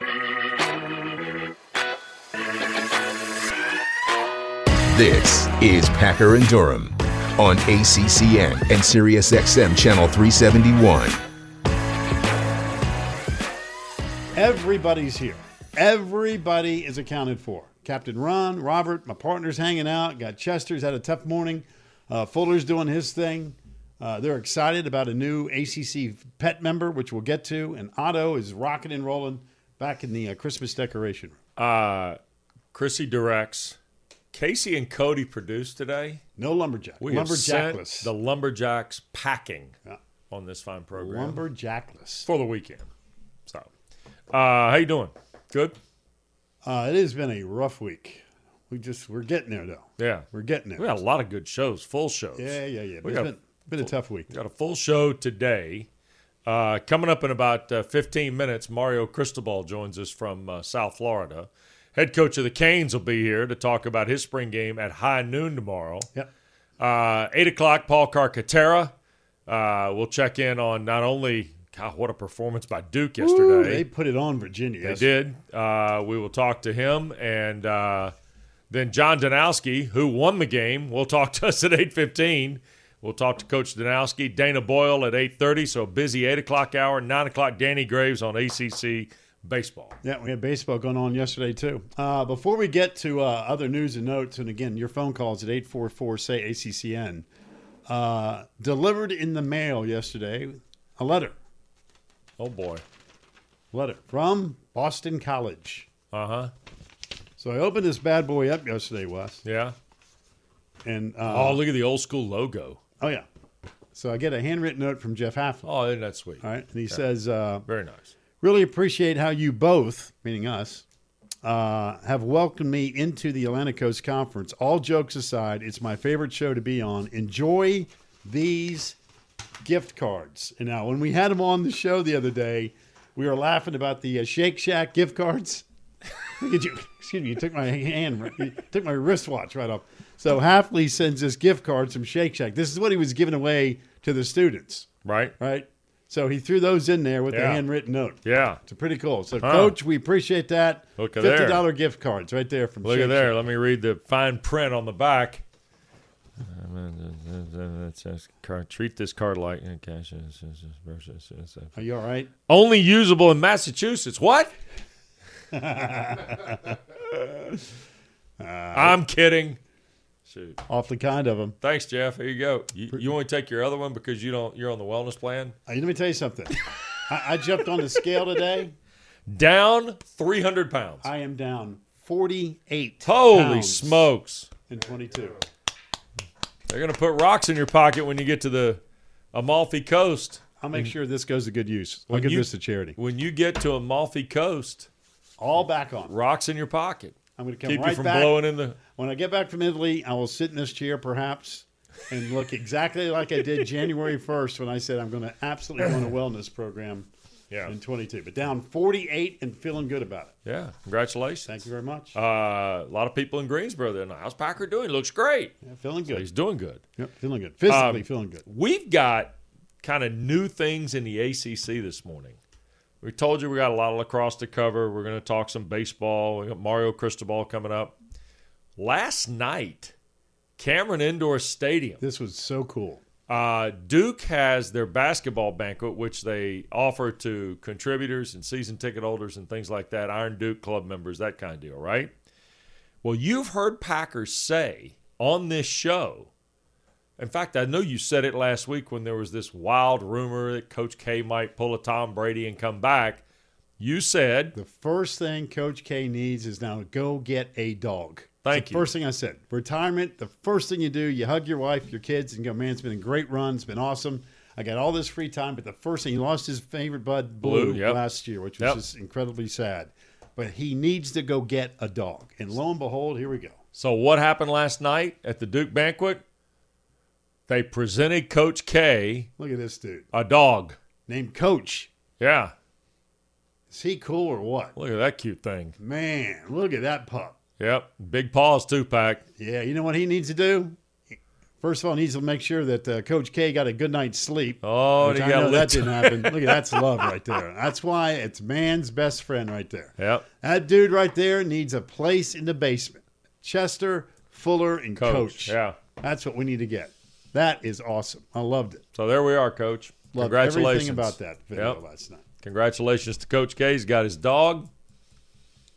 This is Packer and Durham on ACCN and SiriusXM Channel 371. Everybody's here. Everybody is accounted for. Captain Ron, Robert, my partner's hanging out. Got Chester's had a tough morning. Uh, Fuller's doing his thing. Uh, they're excited about a new ACC pet member, which we'll get to. And Otto is rocking and rolling back in the uh, Christmas decoration room. Uh, Chrissy directs. Casey and Cody produced today. No lumberjack. We Lumberjackless. the lumberjacks packing Yeah. on this fine program Lumberjackless. for the weekend. So, uh, how you doing? Good. Uh, it has been a rough week. We just we're getting there though. Yeah, We're getting there. we got a lot of good shows, full shows. yeah, yeah, yeah. We it's been, been a tough week. Got a full show today. Uh, coming up in about uh, 15 minutes, Mario Cristobal joins us from uh, South Florida. Head coach of the Canes will be here to talk about his spring game at high noon tomorrow. Yep. Uh, 8 o'clock, Paul Carcaterra. Uh, we'll check in on not only, God, what a performance by Duke Ooh, yesterday. they put it on Virginia. They yesterday. did. Uh, we will talk to him, and uh, then John Danowski, who won the game, will talk to us at eight fifteen. We'll talk to Coach Danowski, Dana Boyle at eight thirty. So a busy eight o'clock hour. Nine o'clock, Danny Graves on ACC baseball. Yeah, we had baseball going on yesterday too. Uh, before we get to uh, other news and notes, and again, your phone calls at 844 say ACCN. Uh, delivered in the mail yesterday, a letter, Oh boy. letter from Boston College. Uh huh. So I opened this bad boy up yesterday, Wes, Yeah. and Oh, uh, look at the old school logo. Oh yeah. So I get a handwritten note from Jeff Hafley. Oh, isn't that sweet? All right, and he says, uh, Very nice. Really appreciate how you both, meaning us, uh, have welcomed me into the Atlantic Coast Conference. All jokes aside, it's my favorite show to be on. Enjoy these gift cards. And now, when we had him on the show the other day, we were laughing about the uh, Shake Shack gift cards. Look at you. Excuse me. You took my hand, you took my wristwatch right off. So Hafley sends us gift cards from Shake Shack. This is what he was giving away to the students, Right? right? So he threw those in there with the handwritten note. Yeah. It's pretty cool. So, Huh. Coach, we appreciate that. Look at Fifty there. dollar gift cards right there from. Look Shake at there. Let me read the fine print on the back. "Card- Treat this card like cash. Are you all right? Only usable in Massachusetts. What? Uh, I'm kidding. Shoot. Awfully kind of them. Thanks, Jeff. Here you go. You, you want to take your other one because you don't. You're on the wellness plan. let me tell you something. I, I jumped on the scale today. Down 300 pounds. I am down forty eight. Holy smokes! In twenty two. They're gonna put rocks in your pocket when you get to the Amalfi Coast. I'll make sure this goes to good use. I'll When give you- this to charity. When you get to Amalfi Coast, All back on. rocks in your pocket. I'm going to come Keep right you from back. blowing in the. When I get back from Italy, I will sit in this chair perhaps and look exactly like I did January 1st when I said I'm going to absolutely run a wellness program Yeah. in 22. But down 48 and feeling good about it. Yeah. Congratulations. Thank you very much. Uh, a lot of people in Greensboro. They're "How's Packer doing? Looks great. Yeah, feeling good. He's doing good." Yep, feeling good. Physically Um, feeling good. We've got kind of new things in the ACC this morning. We told you we got a lot of lacrosse to cover. We're going to talk some baseball. We got Mario Cristobal coming up. Last night, Cameron Indoor Stadium. This was so cool. Uh, Duke has their basketball banquet, which they offer to contributors and season ticket holders and things like that, Iron Duke club members, that kind of deal, right? Well, you've heard Packers say on this show. In fact, I know you said it last week when there was this wild rumor that Coach K might pull a Tom Brady and come back. You said, The first thing Coach K needs is now to go get a dog. Thank It's you. First thing I said. Retirement, the first thing you do, you hug your wife, your kids, and go, man, it's been a great run. It's been awesome. I got all this free time. But the first thing, he lost his favorite bud, Blue, Blue, yep. last year, which was Yep. just incredibly sad. But he needs to go get a dog. And lo and behold, here we go. so what happened last night at the Duke banquet? They presented Coach K Look at this dude. a dog. Named Coach. Yeah. Is he cool or what? Look at that cute thing. Man, look at that pup. Yep. Big paws, two pack. Yeah, you know what he needs to do? First of all, he needs to make sure that uh, Coach K got a good night's sleep. Oh, he I got know that didn't happen. Look at that's love right there. That's why it's man's best friend right there. Yep. That dude right there needs a place in the basement. Chester, Fuller, and Coach. Coach. Yeah. That's what we need to get. That is awesome. I loved it. So there we are, Coach. Loved Congratulations. everything about that video Yep. last night. Congratulations to Coach K. He's got his dog.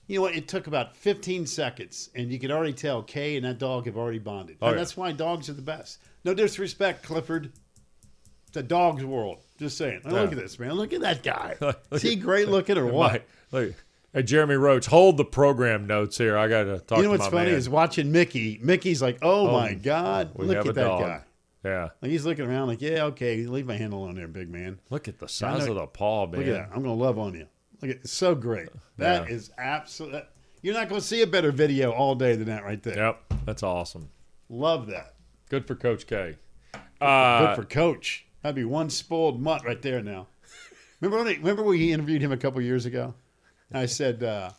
You know what? It took about 15 seconds, and you could already tell Kay and that dog have already bonded. Oh, and yeah. that's why dogs are the best. No disrespect, Clifford. It's a dog's world. Just saying. Look Yeah. at this, man. Look at that guy. Is he great looking or what? Look. Hey, Jeremy Roach, hold the program notes here. I got to talk You know what's funny man. is watching Mickey. Mickey's like, oh, Oh, my God. Look at that dog. guy. Yeah. Like he's looking around like, yeah, okay, leave my hand alone there, big man. Look at the size know- of the paw, man. Look at that. I'm going to love on you. Look at it's so great. That Yeah. is absolute. You're not going to see a better video all day than that right there. Yep. That's awesome. Love that. Good for Coach K. Uh, Good for Coach. That'd be one spoiled mutt right there now. Remember when? He, remember we interviewed him a couple years ago? I said, uh,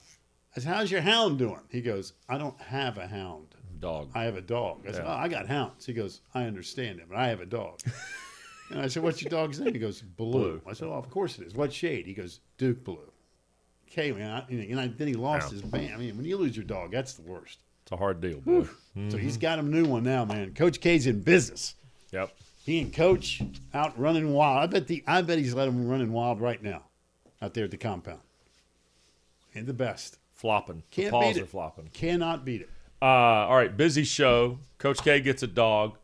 "I said, how's your hound doing?" He goes, "I don't have a hound. Dog. I have a dog." I said, Yeah. "Oh, I got hounds." He goes, "I understand it, but I have a dog." and I said, "What's your dog's name?" He goes, "Blue." I said, "Oh, of course it is. What shade?" He goes, "Duke Blue." Okay, man. I, and I, then he lost his band. I mean, when you lose your dog, that's the worst. It's a hard deal, boy. So he's got him a new one now, man. Coach K's in business. Yep. He and Coach out running wild. I bet the I bet he's let him running wild right now, out there at the compound. And the best. Flopping. Can't the paws beat are flopping. Cannot beat it. Uh, all right, busy show. Coach K gets a dog.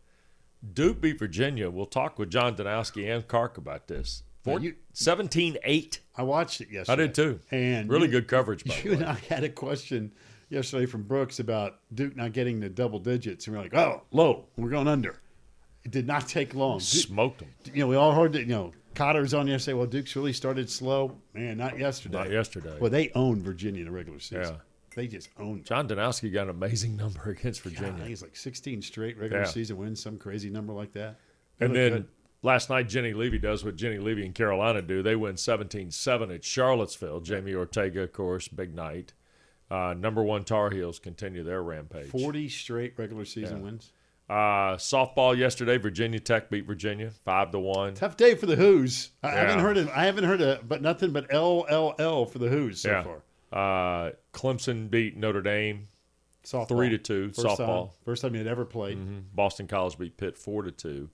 Duke beat Virginia. We'll talk with John Danowski and Kark about this. Four, 17-8. I watched it yesterday. I did too. And really you- good coverage, by the You and I had a question yesterday from Brooks about Duke not getting the double digits, and we're like, "Oh, low. We're going under." It did not take long. Duke- Smoked them. you know, we all heard that. You know, Cotter's on yesterday. Well, Duke's really started slow. Man, not yesterday. Not yesterday. Well, they owned Virginia in the regular season. Yeah. They just owned. John Danowski got an amazing number against Virginia. think it's like 16 straight regular Yeah. season wins, some crazy number like that. They And then good. last night, Jenny Levy does what Jenny Levy and Carolina do. They win 17 7 at Charlottesville. Jamie Ortega, of course, big night. Uh, number one Tar Heels continue their rampage. 40 straight regular season Yeah. wins. Uh, softball yesterday, Virginia Tech beat Virginia 5 to 1. Tough day for the Hoos. I Yeah. haven't heard of, I haven't heard of, but nothing but LLL for the Hoos so Yeah. far. Uh, Clemson beat Notre Dame Softball. 3 to 2. First softball. Time, first time he had ever played. Mhm. Boston College beat Pitt 4 to 2.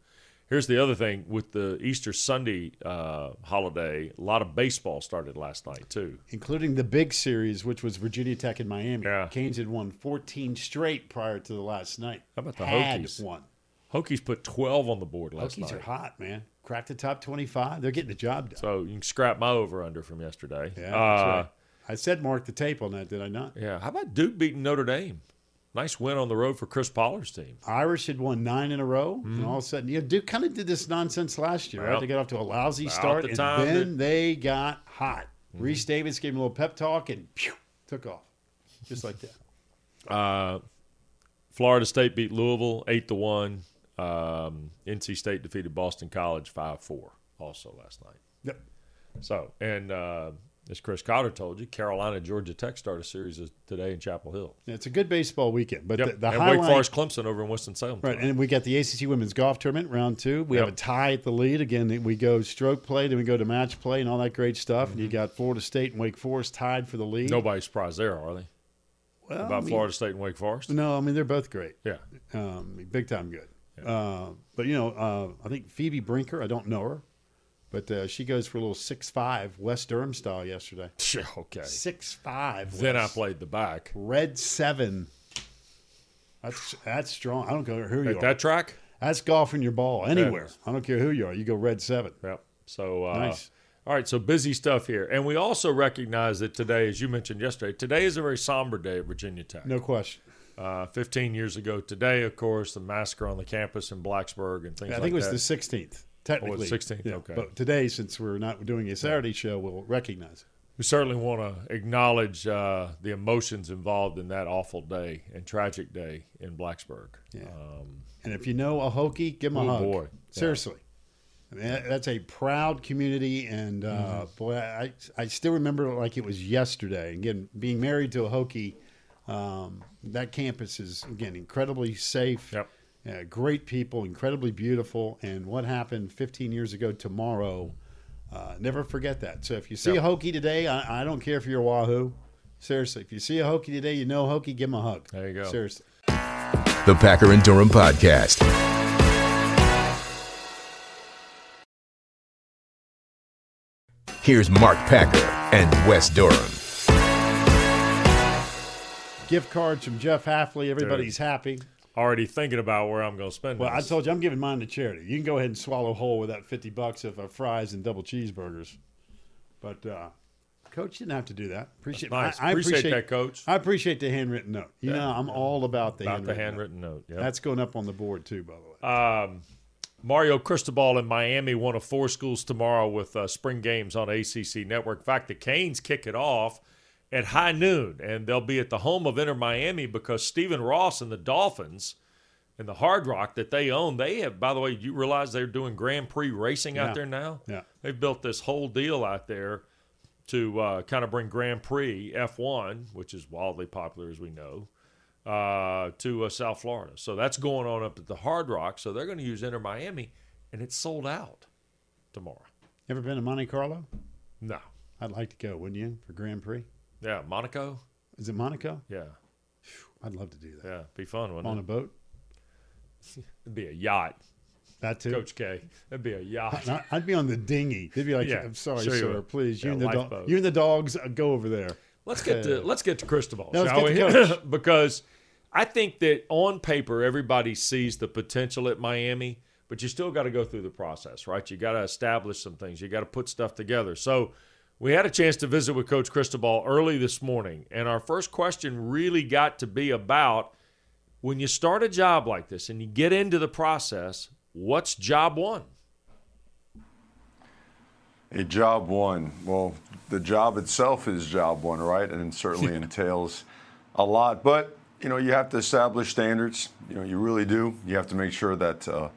Here's the other thing with the Easter Sunday uh, holiday, a lot of baseball started last night, too. Including the big series, which was Virginia Tech and Miami. Yeah. Canes had won 14 straight prior to the last night. How about the had Hokies? Won. Hokies put 12 on the board last Hokies night. Hokies are hot, man. Cracked the top 25. They're getting the job done. So you can scrap my over under from yesterday. Yeah, uh. I said mark the tape on that, did I not? yeah. How about Duke beating Notre Dame? Nice win on the road for Chris Pollard's team. Irish had won nine in a row, and all of a sudden, you know, Duke kind of did this nonsense last year, right? They got off to a lousy start, the and time then that- they got hot. Rece Davis gave him a little pep talk, and pew, took off, just like that. Uh, Florida State beat Louisville eight to one. Um, NC State defeated Boston College five four. Also last night. Yep. So and uh, as Chris Cotter told you, Carolina Georgia Tech start a series of- today in Chapel Hill. Yeah, It's a good baseball weekend, but Yep. the, the and Wake Forest Clemson over in Winston Salem. right? And we got the ACC women's golf tournament round two. We have a tie at the lead again. We go stroke play, then we go to match play, and all that great stuff. And you Mm-hmm. got Florida State and Wake Forest tied for the lead. Nobody's surprised there, are they? well, I About mean- Florida State and Wake Forest. No, I mean they're both great. Yeah. um, big time good. Uh, but you know, uh, I think Phoebe Brinker. I don't know her, but uh, she goes for a little six five West Durham style yesterday. Okay. Six five. Then I played the back. red seven. That's that's strong. I don't care who you At are. that track? that's golfing your ball anywhere. is. I don't care who you are. You go red seven. Yep. So uh, Nice. All right, so busy stuff here, and we also recognize that today, as you mentioned yesterday, today is a very somber day at Virginia Tech. No question. Uh, 15 years ago today, of course, the massacre on the campus in Blacksburg and things I like think it was that. the sixteenth. Technically, 16th, Yeah, okay. But today, since we're not doing a Saturday show, we'll recognize it. we certainly want to acknowledge uh, the emotions involved in that awful day and tragic day in Blacksburg. Yeah. Um, And if you know a Hokie, give him a Oh, hug. boy. Seriously. I mean, that's a proud community. And uh, Mm-hmm. boy, I, I still remember it like it was yesterday. Again, being married to a Hokie, um, that campus is, again, incredibly safe. Yep. Yeah, great people, incredibly beautiful. And what happened 15 years ago tomorrow, uh, never forget that. So if you see Yep. a Hokie today, I, I don't care if you're a Wahoo. Seriously, if you see a Hokie today, you know Hokie, give him a hug. There you go. Seriously. The Packer and Durham Podcast. Here's Mark Packer and Wes Durham. Gift cards from Jeff Hafley. Everybody's happy. Already thinking about where I'm going to spend Well, I told you I'm giving mine to charity. You can go ahead and swallow whole with that 50 bucks of uh, fries and double cheeseburgers. But uh, coach didn't have to do that. Appreciate nice. I, I appreciate, that, coach. I appreciate the handwritten note. You Yeah. know, I'm all about the about handwritten the note. handwritten note. Yeah. That's going up on the board too, by the way. Um, Mario Cristobal in Miami, one of four schools tomorrow with uh, spring games on ACC Network. In fact, the Canes kick it off at high noon, and they'll be at the home of Inter Miami because Stephen Ross and the Dolphins and the Hard Rock that they own, they have, by the way, you realize they're doing Grand Prix racing Yeah. out there now? Yeah. They've built this whole deal out there to uh, kind of bring Grand Prix F1, which is wildly popular as we know, uh, to uh, South Florida. So that's going on up at the Hard Rock. So they're going to use Inter Miami, and it's sold out tomorrow. Ever been to Monte Carlo? No. I'd like to go, wouldn't you, for Grand Prix? Yeah, Monaco. Is it Monaco? Yeah, I'd love to do that. yeah, be fun, wouldn't On it? a boat? It'd be a yacht, That too? Coach K. It'd be a yacht. I- I'd be on the dinghy. They'd be like, Yeah, "I'm sorry, sure you sir. would. Please, you Yeah, and the dog, lifeboat. you and the dogs, uh, go over there." Let's get to let's get to Cristobal, No, let's shall get we? to Coach. because I think that on paper everybody sees the potential at Miami, but you still got to go through the process, right? You got to establish some things. You got to put stuff together. So we had a chance to visit with Coach Cristobal early this morning, and our first question really got to be about when you start a job like this and you get into the process, what's job one? A job one. Well, the job itself is job one, right? And it certainly entails a lot. But, you know, you have to establish standards. You know, you really do. You have to make sure that uh,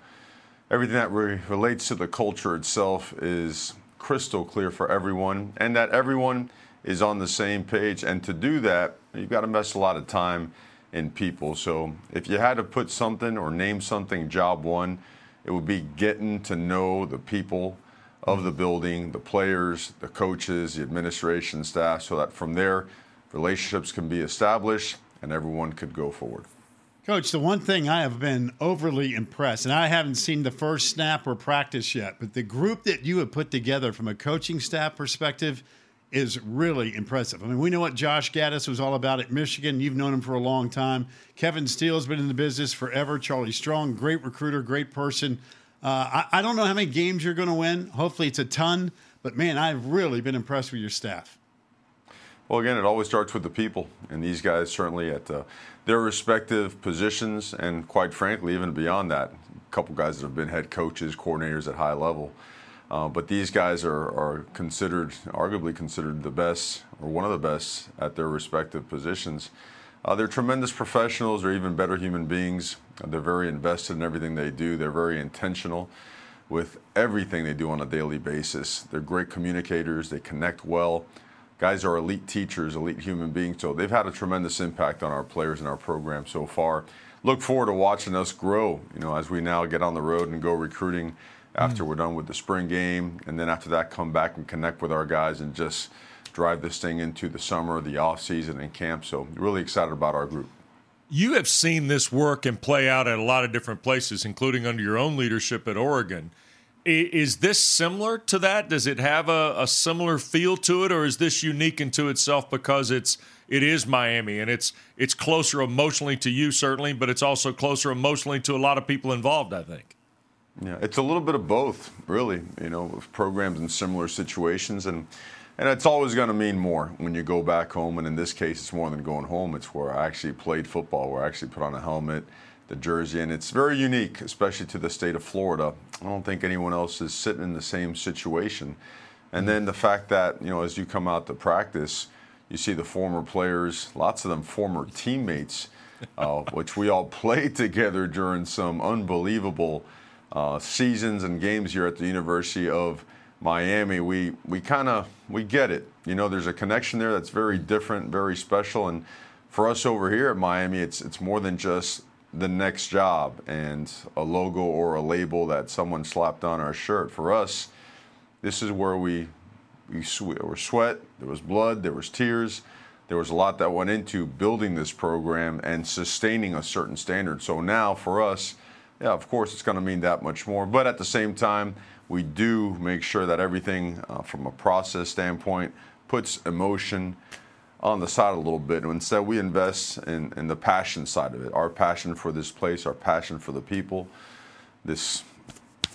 everything that re- relates to the culture itself is crystal clear for everyone and that everyone is on the same page. And to do that, you've got to invest a lot of time in people. So if you had to put something or name something job one, it would be getting to know the people of the building, the players, the coaches, the administration staff, so that from there, relationships can be established and everyone could go forward. Coach, the one thing I have been overly impressed, and I haven't seen the first snap or practice yet, but the group that you have put together from a coaching staff perspective is really impressive. I mean, we know what Josh Gattis was all about at Michigan. You've known him for a long time. Kevin Steele's been in the business forever. Charlie Strong, great recruiter, great person. Uh, I, I don't know how many games you're going to win. Hopefully, it's a ton. But man, I've really been impressed with your staff. Well, again, it always starts with the people, and these guys certainly at uh, their respective positions, and quite frankly, even beyond that, a couple guys that have been head coaches, coordinators at high level. Uh, but these guys are, are considered, arguably considered the best, or one of the best at their respective positions. Uh, they're tremendous professionals. They're even better human beings. They're very invested in everything they do. They're very intentional with everything they do on a daily basis. They're great communicators. They connect well. Guys are elite teachers, elite human beings. So they've had a tremendous impact on our players and our program so far. Look forward to watching us grow. You know, as we now get on the road and go recruiting after mm. we're done with the spring game, and then after that, come back and connect with our guys and just drive this thing into the summer, the off season, and camp. So really excited about our group. You have seen this work and play out at a lot of different places, including under your own leadership at Oregon. Is this similar to that? Does it have a, a similar feel to it, or is this unique into itself because it's it is Miami and it's it's closer emotionally to you certainly, but it's also closer emotionally to a lot of people involved. I think. Yeah, it's a little bit of both, really. You know, programs in similar situations, and and it's always going to mean more when you go back home. And in this case, it's more than going home. It's where I actually played football, where I actually put on a helmet, the jersey, and it's very unique, especially to the state of Florida. I don't think anyone else is sitting in the same situation. And then the fact that you know, as you come out to practice, you see the former players, lots of them former teammates, uh, which we all played together during some unbelievable uh, seasons and games here at the University of Miami, we we kind of we get it. You know, there's a connection there that's very different, very special, and for us over here at Miami, it's it's more than just the next job and a logo or a label that someone slapped on our shirt. For us, this is where we we were sweat, there was blood, there was tears, there was a lot that went into building this program and sustaining a certain standard. So now for us, yeah, of course it's going to mean that much more. But at the same time, we do make sure that everything uh, from a process standpoint puts emotion on the side a little bit. And instead, we invest in, in the passion side of it our passion for this place, our passion for the people, this,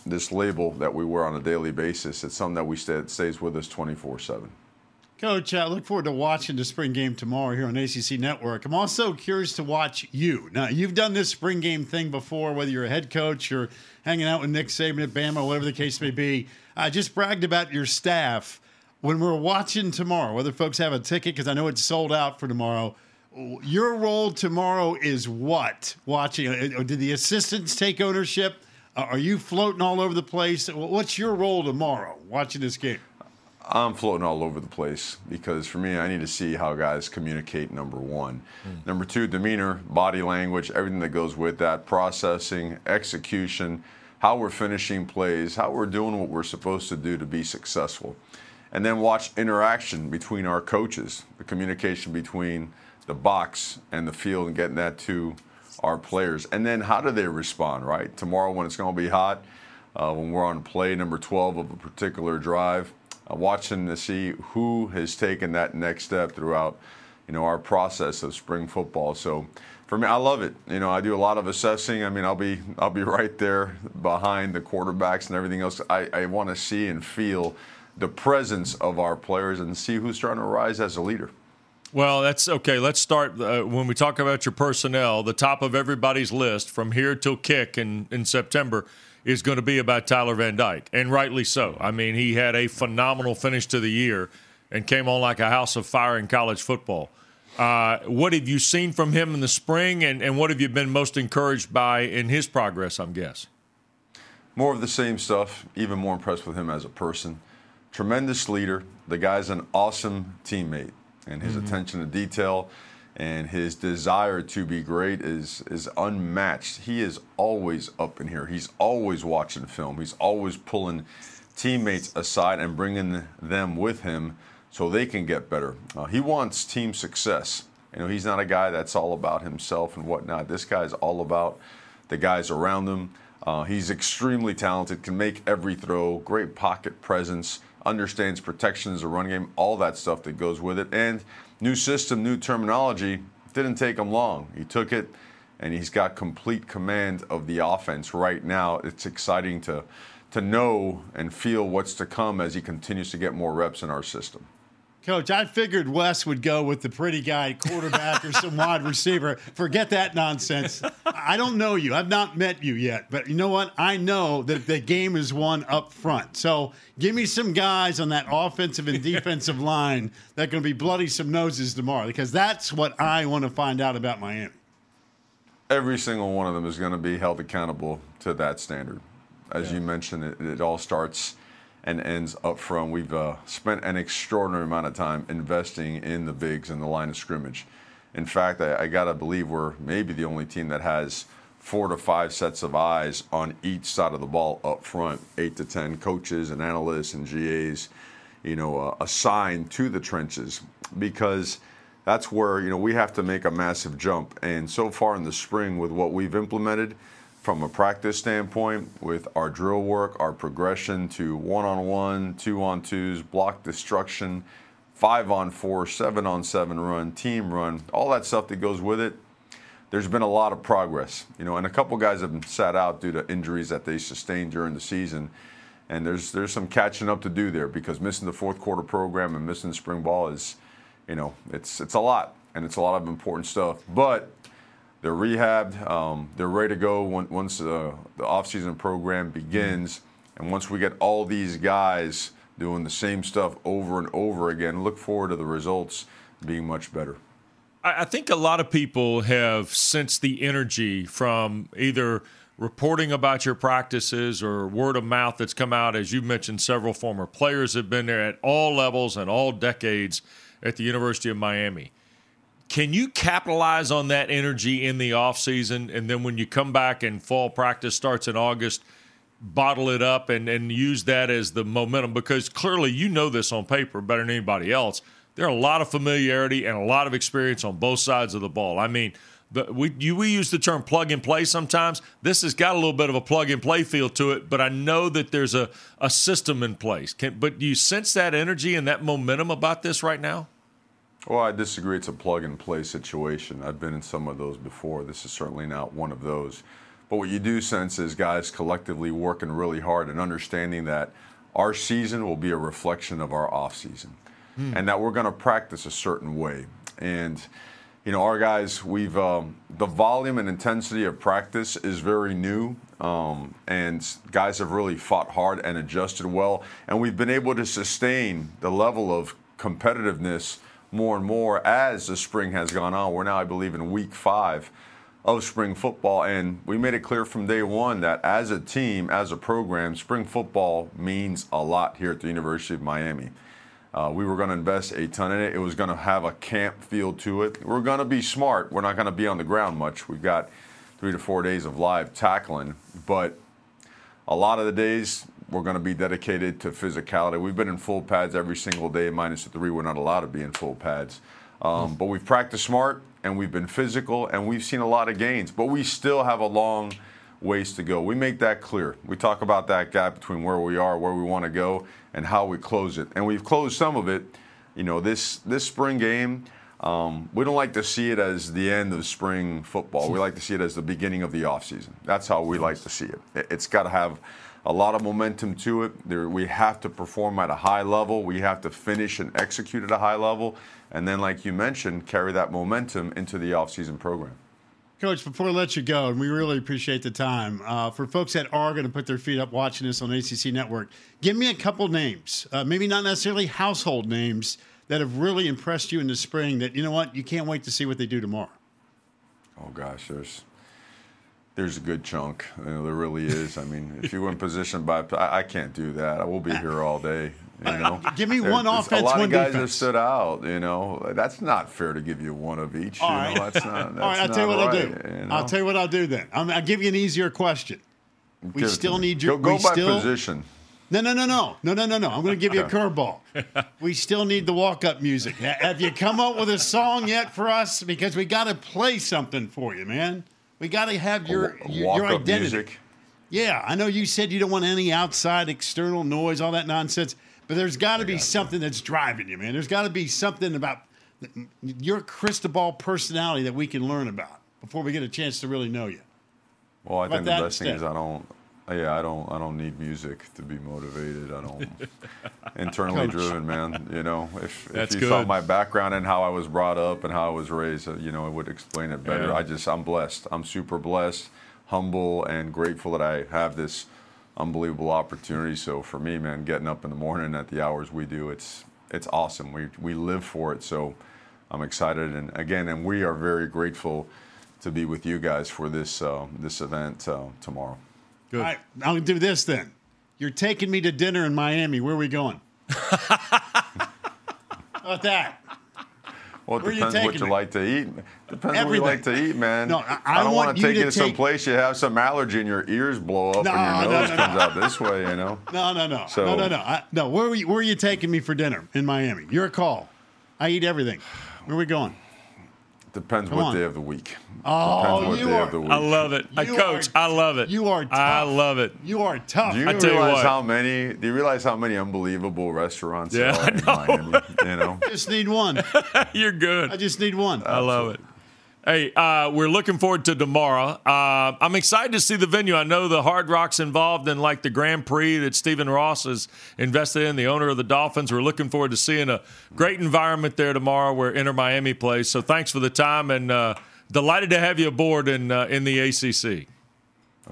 this label that we wear on a daily basis. It's something that we stay, stays with us 24 7. Coach, I look forward to watching the spring game tomorrow here on ACC Network. I'm also curious to watch you. Now, you've done this spring game thing before, whether you're a head coach or hanging out with Nick Saban at Bama, whatever the case may be. I just bragged about your staff. When we're watching tomorrow, whether folks have a ticket, because I know it's sold out for tomorrow, your role tomorrow is what? Watching? Uh, did the assistants take ownership? Are you floating all over the place? What's your role tomorrow watching this game? I'm floating all over the place because for me, I need to see how guys communicate. Number one, mm. number two, demeanor, body language, everything that goes with that, processing, execution, how we're finishing plays, how we're doing what we're supposed to do to be successful, and then watch interaction between our coaches, the communication between the box and the field, and getting that to our players, and then how do they respond? Right tomorrow when it's going to be hot, uh, when we're on play number 12 of a particular drive uh, watching to see who has taken that next step throughout, you know, our process of spring football. So for me, I love it. You know, I do a lot of assessing. I mean, I'll be I'll be right there behind the quarterbacks and everything else. I, I want to see and feel the presence of our players and see who's trying to rise as a leader. Well, that's okay. Let's start uh, when we talk about your personnel. The top of everybody's list from here till kick in, in September is going to be about Tyler Van Dyke, and rightly so. I mean, he had a phenomenal finish to the year and came on like a house of fire in college football. Uh, what have you seen from him in the spring, and, and what have you been most encouraged by in his progress, I'm guess? More of the same stuff, even more impressed with him as a person. Tremendous leader. The guy's an awesome teammate, and his mm-hmm. attention to detail – and his desire to be great is is unmatched. He is always up in here. He's always watching film. He's always pulling teammates aside and bringing them with him so they can get better. Uh, he wants team success. You know, he's not a guy that's all about himself and whatnot. This guy's all about the guys around him. Uh, he's extremely talented, can make every throw, great pocket presence, understands protections, a run game, all that stuff that goes with it, and new system, new terminology. Didn't take him long. He took it, and he's got complete command of the offense right now. It's exciting to to know and feel what's to come as he continues to get more reps in our system. Coach, I figured Wes would go with the pretty guy quarterback or some wide receiver. Forget that nonsense. I don't know you. I've not met you yet. But you know what? I know that the game is won up front. So give me some guys on that offensive and defensive line that are going to be bloody some noses tomorrow because that's what I want to find out about Miami. Every single one of them is going to be held accountable to that standard. As yeah. you mentioned, it, it all starts – and ends up front. We've uh, spent an extraordinary amount of time investing in the bigs and the line of scrimmage. In fact, I, I got to believe we're maybe the only team that has four to five sets of eyes on each side of the ball up front, eight to ten coaches and analysts and GAs, you know, uh, assigned to the trenches because that's where you know we have to make a massive jump. And so far in the spring, with what we've implemented from a practice standpoint with our drill work, our progression to one on one, two on twos, block destruction, five on four, seven on seven run, team run, all that stuff that goes with it. There's been a lot of progress, you know, and a couple guys have sat out due to injuries that they sustained during the season, and there's there's some catching up to do there because missing the fourth quarter program and missing spring ball is, you know, it's it's a lot and it's a lot of important stuff, but they're rehabbed. Um, they're ready to go once uh, the offseason program begins. And once we get all these guys doing the same stuff over and over again, look forward to the results being much better. I think a lot of people have sensed the energy from either reporting about your practices or word of mouth that's come out. As you mentioned, several former players have been there at all levels and all decades at the University of Miami can you capitalize on that energy in the off season, and then when you come back and fall practice starts in August, bottle it up and, and use that as the momentum? Because clearly you know this on paper better than anybody else. There are a lot of familiarity and a lot of experience on both sides of the ball. I mean, the, we you, we use the term plug and play sometimes. This has got a little bit of a plug and play feel to it, but I know that there's a, a system in place. Can, but do you sense that energy and that momentum about this right now? Well, I disagree. It's a plug and play situation. I've been in some of those before. This is certainly not one of those. But what you do sense is guys collectively working really hard and understanding that our season will be a reflection of our off season, mm. and that we're going to practice a certain way. And you know, our guys, we've um, the volume and intensity of practice is very new, um, and guys have really fought hard and adjusted well, and we've been able to sustain the level of competitiveness more and more as the spring has gone on. We're now, I believe, in week five of spring football, and we made it clear from day one that as a team, as a program, spring football means a lot here at the University of Miami. Uh, we were going to invest a ton in it. It was going to have a camp feel to it. We're going to be smart. We're not going to be on the ground much. We've got three to four days of live tackling, but a lot of the days we're going to be dedicated to physicality. We've been in full pads every single day, minus the three. We're not allowed to be in full pads. Um, but we've practiced smart and we've been physical and we've seen a lot of gains. But we still have a long ways to go. We make that clear. We talk about that gap between where we are, where we want to go, and how we close it. And we've closed some of it. You know, this this spring game. Um, we don't like to see it as the end of spring football. We like to see it as the beginning of the offseason. That's how we like to see it. It's got to have a lot of momentum to it. There, we have to perform at a high level. We have to finish and execute at a high level. And then, like you mentioned, carry that momentum into the offseason program. Coach, before I let you go, and we really appreciate the time, uh, for folks that are going to put their feet up watching this on ACC Network, give me a couple names, uh, maybe not necessarily household names, that have really impressed you in the spring that, you know what, you can't wait to see what they do tomorrow. Oh, gosh, there's there's a good chunk. You know, there really is. I mean, if you were in position by, I, I, can't do that. I will be here all day. You uh, know, give me one offense, A lot one of guys defense. have stood out. You know, that's not fair to give you one of each. All you right. know, that's not. That's all right, I'll tell you what right, I'll do. You know? I'll tell you what I'll do then. i will give you an easier question. We Give still need your. Go, go by still, position. No, no, no, no, no, no, no, no. I'm going to give you a curveball. we still need the walk-up music. Have you come up with a song yet for us? Because we got to play something for you, man. We got to have your your, your identity. music. Yeah, I know you said you don't want any outside external noise, all that nonsense, but there's got to be something that's driving you, man. There's got to be something about your Cristobal personality that we can learn about before we get a chance to really know you. Well, I About think the best thing is? I don't. Yeah, I don't. I don't need music to be motivated. I don't. internally driven, man. You know, if, That's if you saw my background and how I was brought up and how I was raised, uh, you know, it would explain it better. Yeah. I just, I'm blessed. I'm super blessed, humble, and grateful that I have this unbelievable opportunity. So for me, man, getting up in the morning at the hours we do, it's it's awesome. We we live for it. So I'm excited, and again, and we are very grateful to be with you guys for this uh, this event uh, tomorrow. Good. All right, I'll do this then. You're taking me to dinner in Miami. Where are we going? How about that? Well, it Where are you depends what you me? like to eat. Depends what you like to eat, man. No, I- I don't want want to take you to some place you have some allergy and your ears blow up No, and your no, nose no, comes out this way. You know. No, no, no, So- no, no, no. I, no, where are, you, where are you taking me for dinner in Miami? Your call. I eat everything. Where are we going? Depends Come what on. day of the week. Oh, Depends what you day are- of the week. I love it. You Coach, are- I love it. you are tough. I love it. You are tough. Do you I tell you realize what. how many? Do you realize how many unbelievable restaurants Yeah, there are I in know. Miami? You know. just need one. You're good. I just need one. I love it. Hey, uh, we're looking forward to tomorrow. Uh, I'm excited to see the venue. I know the Hard Rock's involved in like the Grand Prix that Stephen Ross has invested in, the owner of the Dolphins. We're looking forward to seeing a great environment there tomorrow where Inter Miami plays. So thanks for the time and uh, delighted to have you aboard in uh, in the ACC.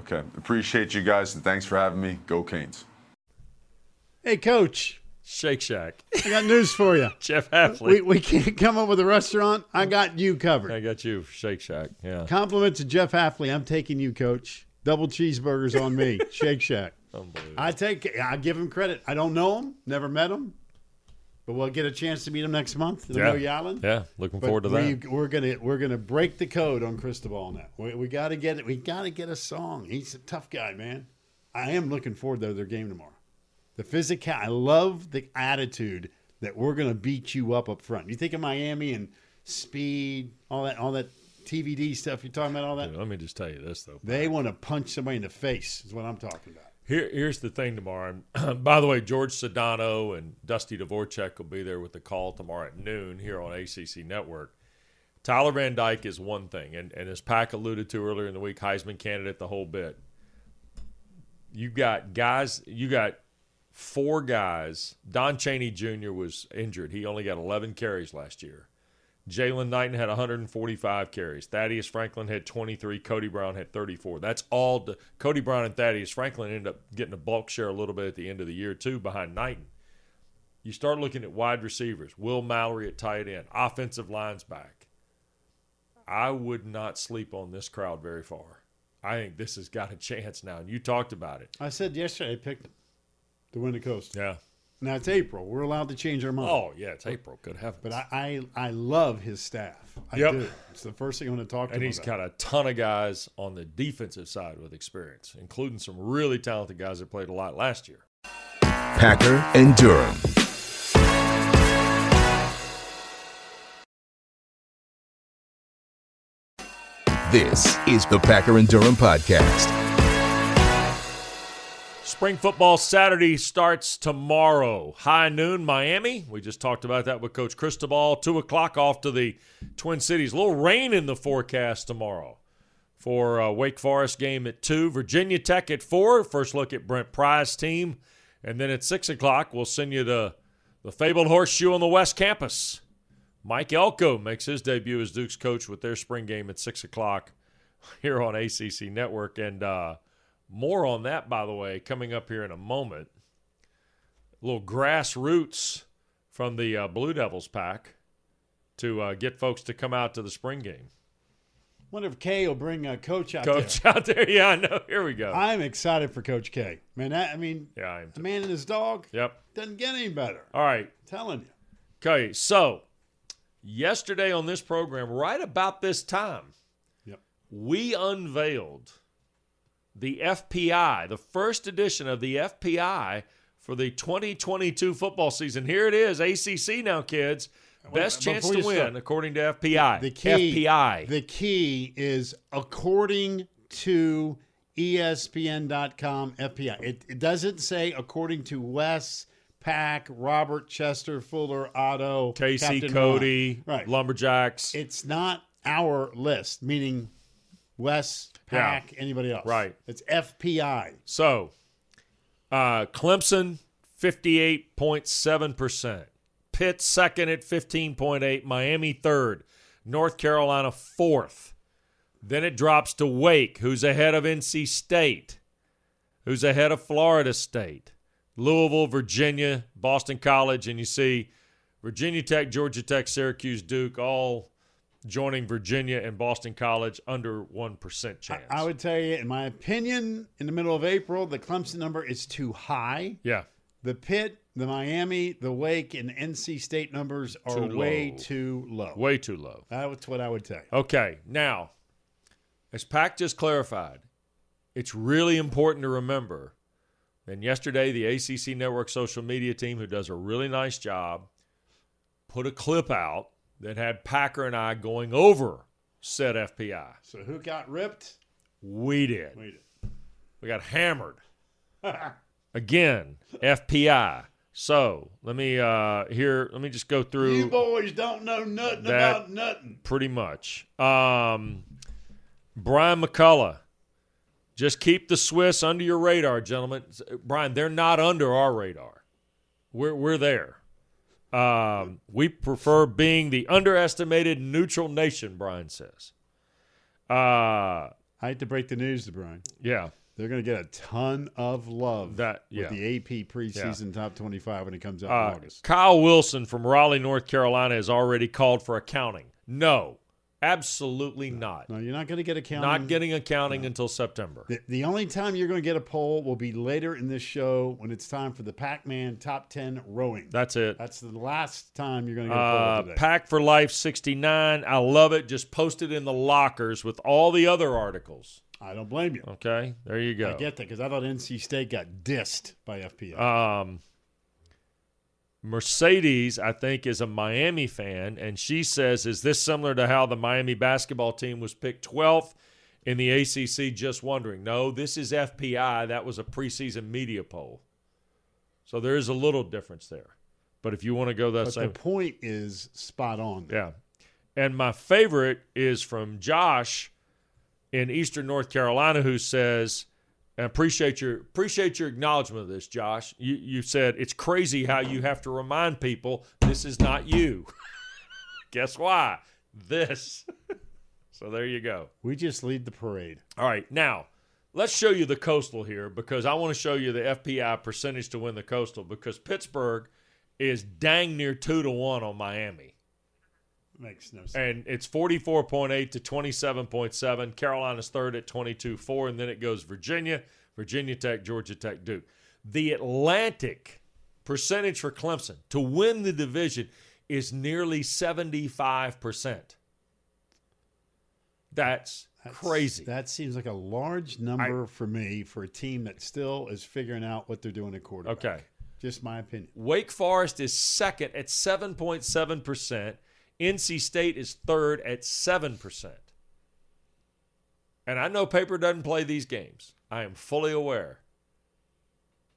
Okay. Appreciate you guys and thanks for having me. Go Canes. Hey, Coach, Shake Shack, I got news for you. Jeff Hafley. We, we can't come up with a restaurant. I got you covered. I got you, Shake Shack. Yeah, Compliment to Jeff Hafley. I'm taking you, Coach. Double cheeseburgers on me. Shake Shack. unbelievable. I take. I give him credit. I don't know him. Never met him. but we'll get a chance to meet him next month in Yeah. Amelia Island. Yeah, looking But forward to we, that. We're gonna we're gonna break the code on Cristobal now. We, we got to get it. We got to get a song. He's a tough guy, man. I am looking forward to their game tomorrow. The physical. I love the attitude that we're gonna beat you up up front. You think of Miami and speed, all that, all that TVD stuff. You're talking about all that. Let me just tell you this though. They want to punch somebody in the face. Is what I'm talking about. Here, here's the thing tomorrow. And by the way, George Sedano and Dusty Dvorak will be there with the call tomorrow at noon here on ACC Network. Tyler Van Dyke is one thing, and, and as Pack alluded to earlier in the week, Heisman candidate the whole bit. You've got guys, you got four guys. Don Chaney Jr. was injured. He only got 11 carries last year. Jaylan Knighton had 145 carries. Thaddeus Franklin had 23. Cody Brown had 34. That's all. Cody Brown and Thaddeus Franklin ended up getting a bulk share a little bit at the end of the year, too, behind Knighton. You start looking at wide receivers. Will Mallory at tight end. Offensive lines back. I would not sleep on this crowd very far. I think this has got a chance now. And you talked about it. I said yesterday I picked them to win the coast. Yeah. Now it's April. We're allowed to change our mind. Oh, yeah, it's April. Good heavens. But I, I, I love his staff. I Yep. do. It's the first thing I want to talk to And him he's about. got a ton of guys on the defensive side with experience, including some really talented guys that played a lot last year. Packer and Durham. This is the Packer and Durham podcast. Spring football Saturday starts tomorrow. High noon, Miami. We just talked about that with Coach Cristobal. Two o'clock off to the Twin Cities. A little rain in the forecast tomorrow for uh, Wake Forest game at two. Virginia Tech at four. First look at Brent Pry's team, and then at six o'clock we'll send you to the fabled horseshoe on the West Campus. Mike Elko makes his debut as Duke's coach with their spring game at six o'clock here on ACC Network, and. Uh, more on that, by the way, coming up here in a moment. A little grassroots from the uh, Blue Devils pack to uh, get folks to come out to the spring game. wonder if Kay will bring a coach out Coach there. out there, yeah, I know. Here we go. I'm excited for Coach K. Man, that, I mean, yeah, I am. the Too. man and his dog Yep. doesn't get any better. All right. I'm telling you. Okay, so yesterday on this program, right about this time, Yep. we unveiled the FPI, the first edition of the FPI for the 2022 football season. Here it is, ACC now, kids. Best chance to win, start, according to FPI. The key, FPI. The key is according to ESPN.com FPI. It, it doesn't say according to Wes, Pack, Robert, Chester, Fuller, Otto, Casey, Captain Cody, Ron. Right. Lumberjacks. It's not our list, meaning Wes, Pack, anybody else. Right. It's FPI. So, uh, Clemson, 58.7%. Pitt, second at 15.8. Miami, third. North Carolina, fourth. Then it drops to Wake, who's ahead of NC State, who's ahead of Florida State, Louisville, Virginia, Boston College, and you see Virginia Tech, Georgia Tech, Syracuse, Duke, all joining Virginia and Boston College under 1% chance. I would tell you, in my opinion, in the middle of April, the Clemson number is too high. yeah. The Pitt, the Miami, the Wake, and NC State numbers are Too way low. too low. Way too low. That's what I would tell you. Okay, now, as Pack just clarified, it's really important to remember. And yesterday, the ACC Network social media team, who does a really nice job, put a clip out that had Packer and I going over said FPI. So who got ripped? We did. Wait. We got hammered. Again, FPI. So let me uh here. Let me just go through. You boys don't know nothing about nothing. pretty much. Um, Brian McCullough, just keep the Swiss under your radar, gentlemen. Brian, they're not under our radar. We're we're there. Um, we prefer being the underestimated neutral nation. Brian says. Uh, I hate to break the news to Brian. yeah, They're going to get a ton of love That- with the AP preseason top 25 when it comes out in Uh, August. Kyle Wilson from Raleigh, North Carolina, has already called for accounting. No, Absolutely not. No, you're not going to get accounting. Not getting accounting until September. The, the only time you're going to get a poll will be later in this show when it's time for the Pac-Man Top 10 rowing. That's it. That's the last time you're going to get a poll Uh. Pack for Life 69. I love it. Just post it in the lockers with all the other articles. I don't blame you. Okay, there you go. I get that because I thought NC State got dissed by FPI. Um, Mercedes, I think, is a Miami fan, and she says, "Is this similar to how the Miami basketball team was picked 12th in the ACC?" Just wondering. No, this is FPI. That was a preseason media poll, so there is a little difference there. But if you want to go that but same, the point is spot on. yeah. And my favorite is from Josh in Eastern North Carolina, who says, and appreciate your appreciate your acknowledgement of this, Josh. You you said it's crazy how you have to remind people this is not you. Guess why? This. so there you go. We just lead the parade. All right, now let's show you the coastal here because I want to show you the FPI percentage to win the coastal because Pittsburgh is dang near two to one on Miami Makes no sense. and it's 44.8 to 27.7. Carolina's third at 22.4, and then it goes Virginia, Virginia Tech, Georgia Tech, Duke. The Atlantic percentage for Clemson to win the division is nearly 75%. That's, That's- crazy. That seems like a large number for me for a team that still is figuring out what they're doing at quarterback. Okay. Just my opinion. Wake Forest is second at 7.7%. NC State is third at 7%. And I know paper doesn't play these games. I am fully aware.